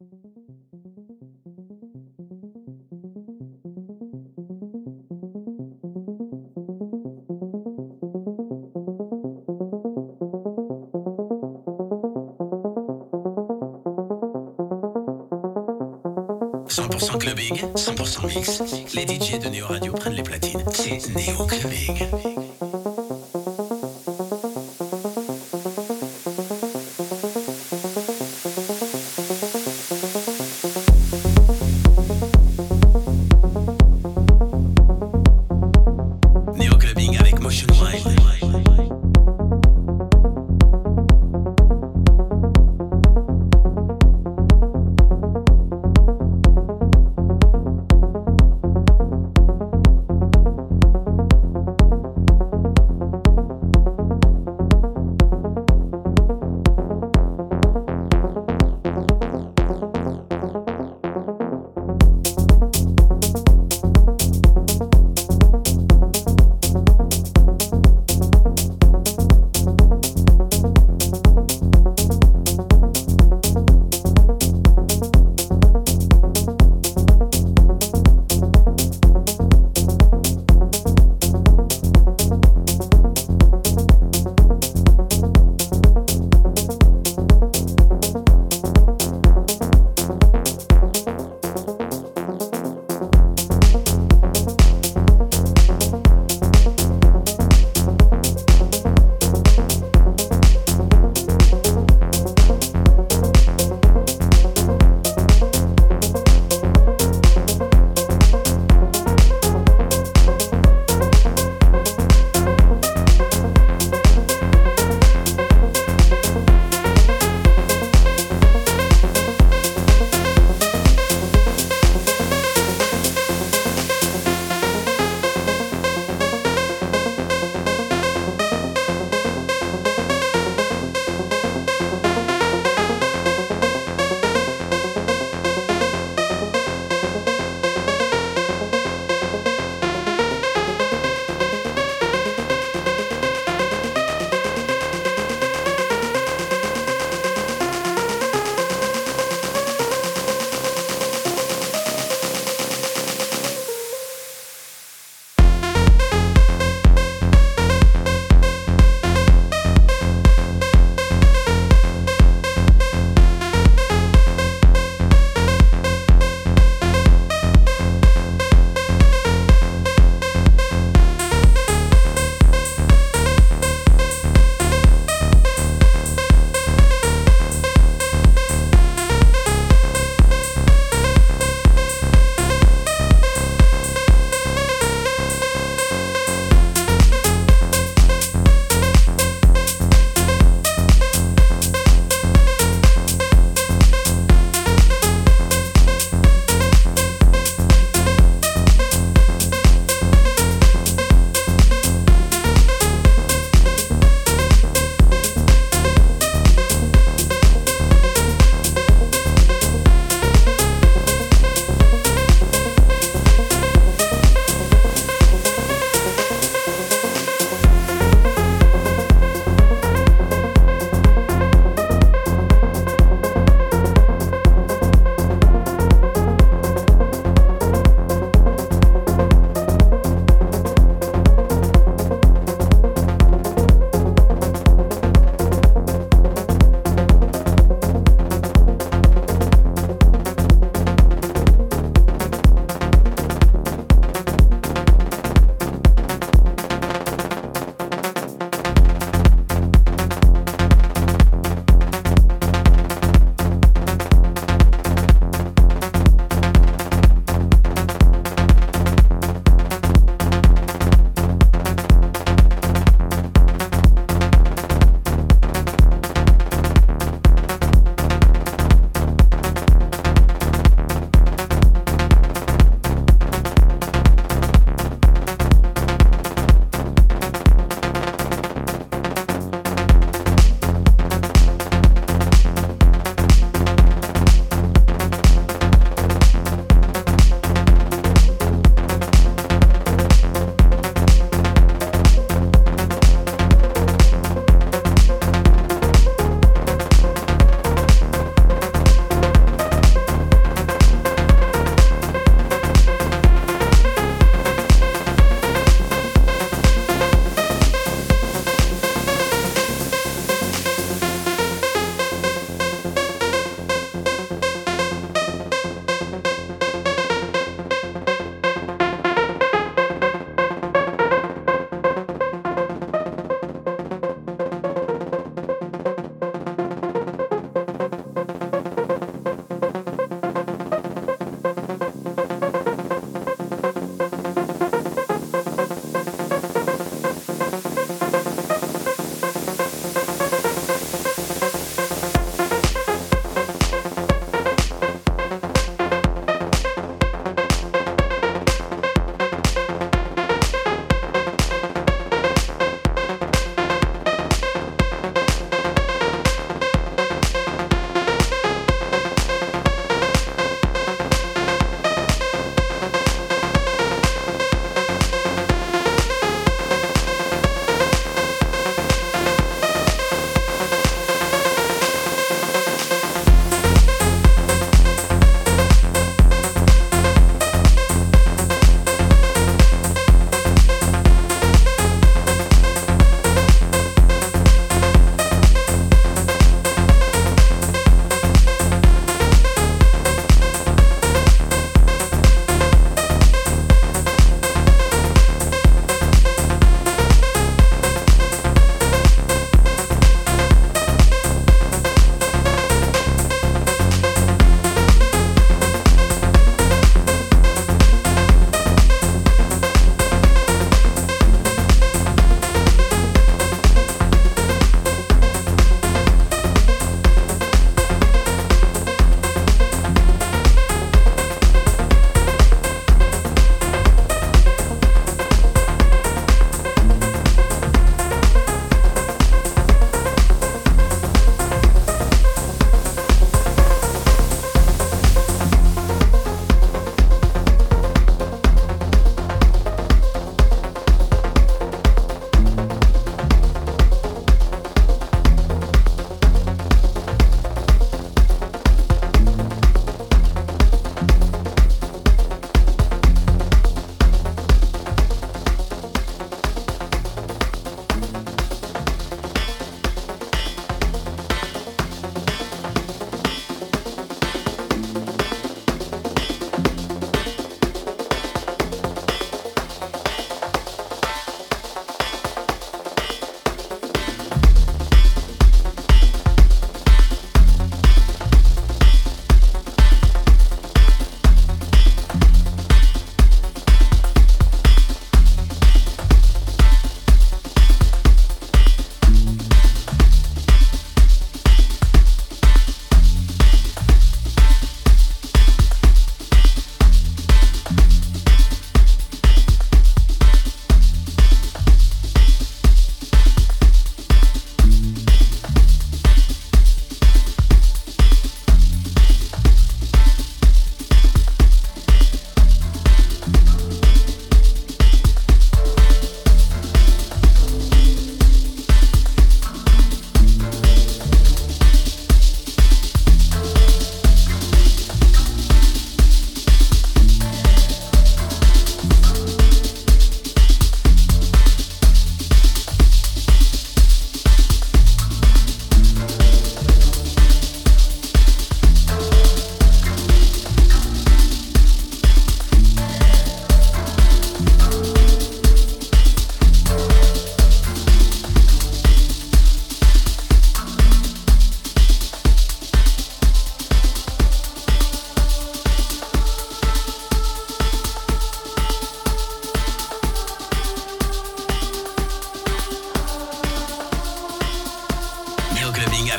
100% clubbing, 100% mix. Les DJ de Neo Radio prennent les platines. C'est Neo Clubbing.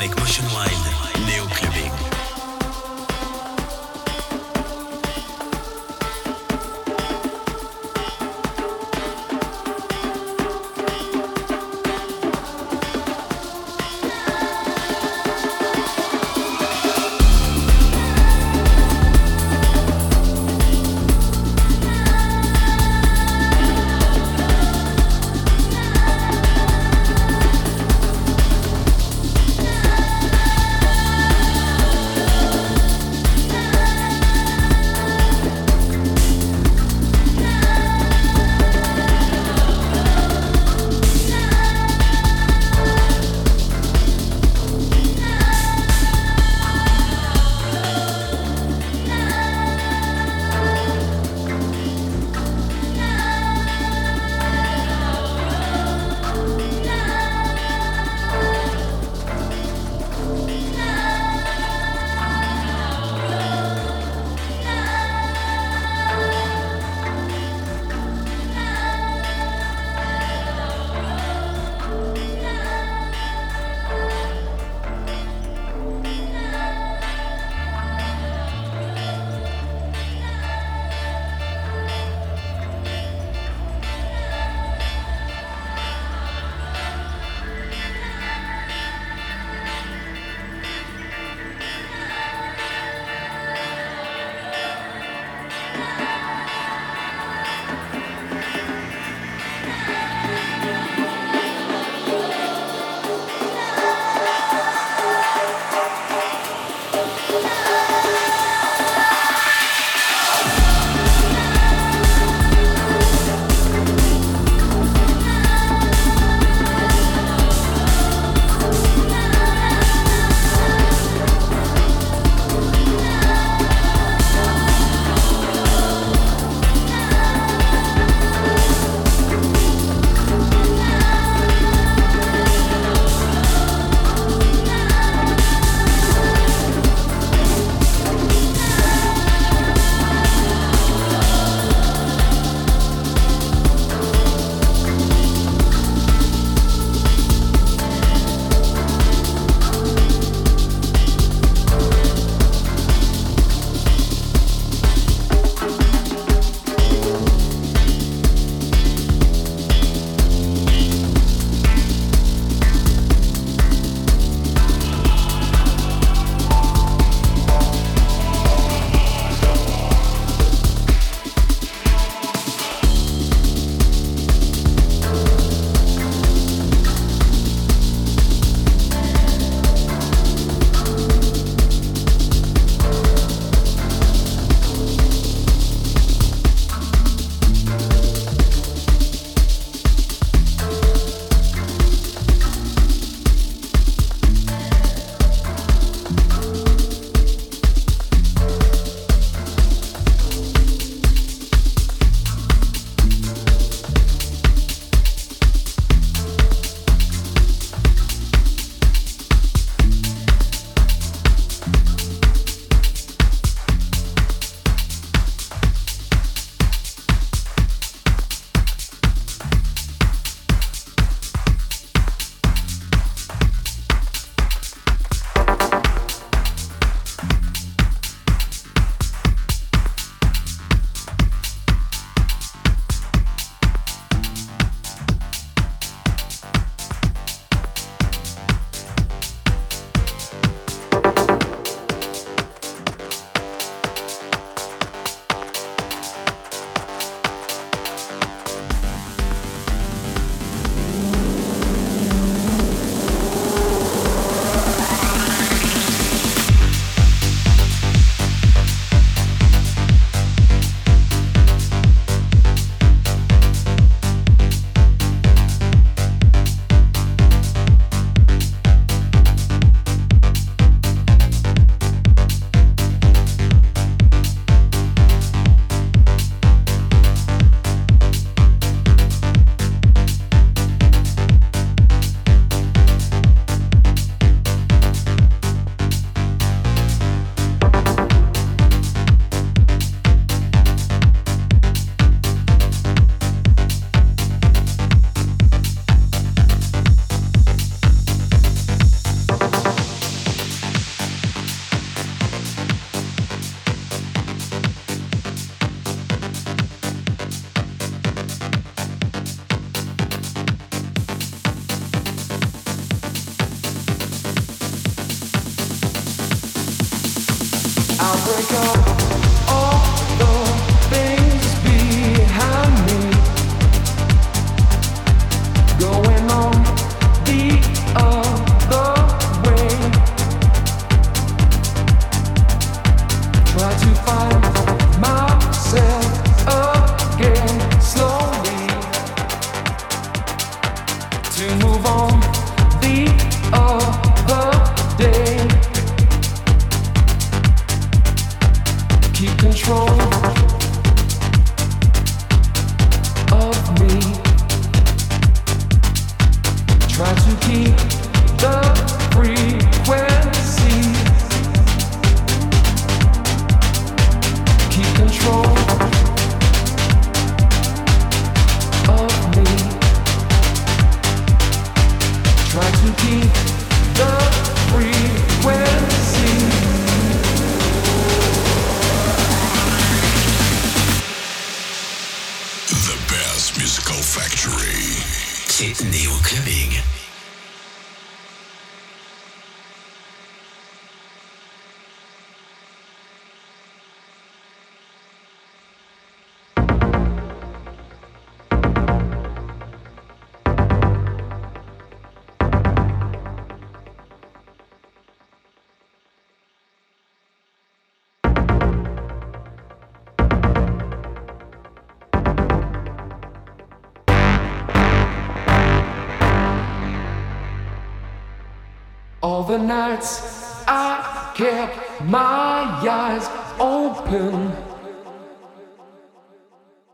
avec Motion Wild.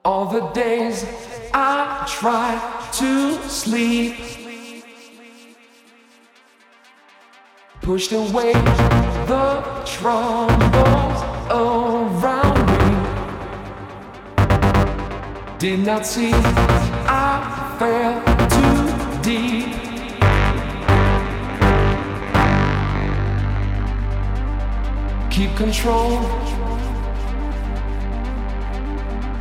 All the days I tried to sleep. Pushed away the troubles around me. Did not see I fell too deep. keep control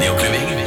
Neoclubbing.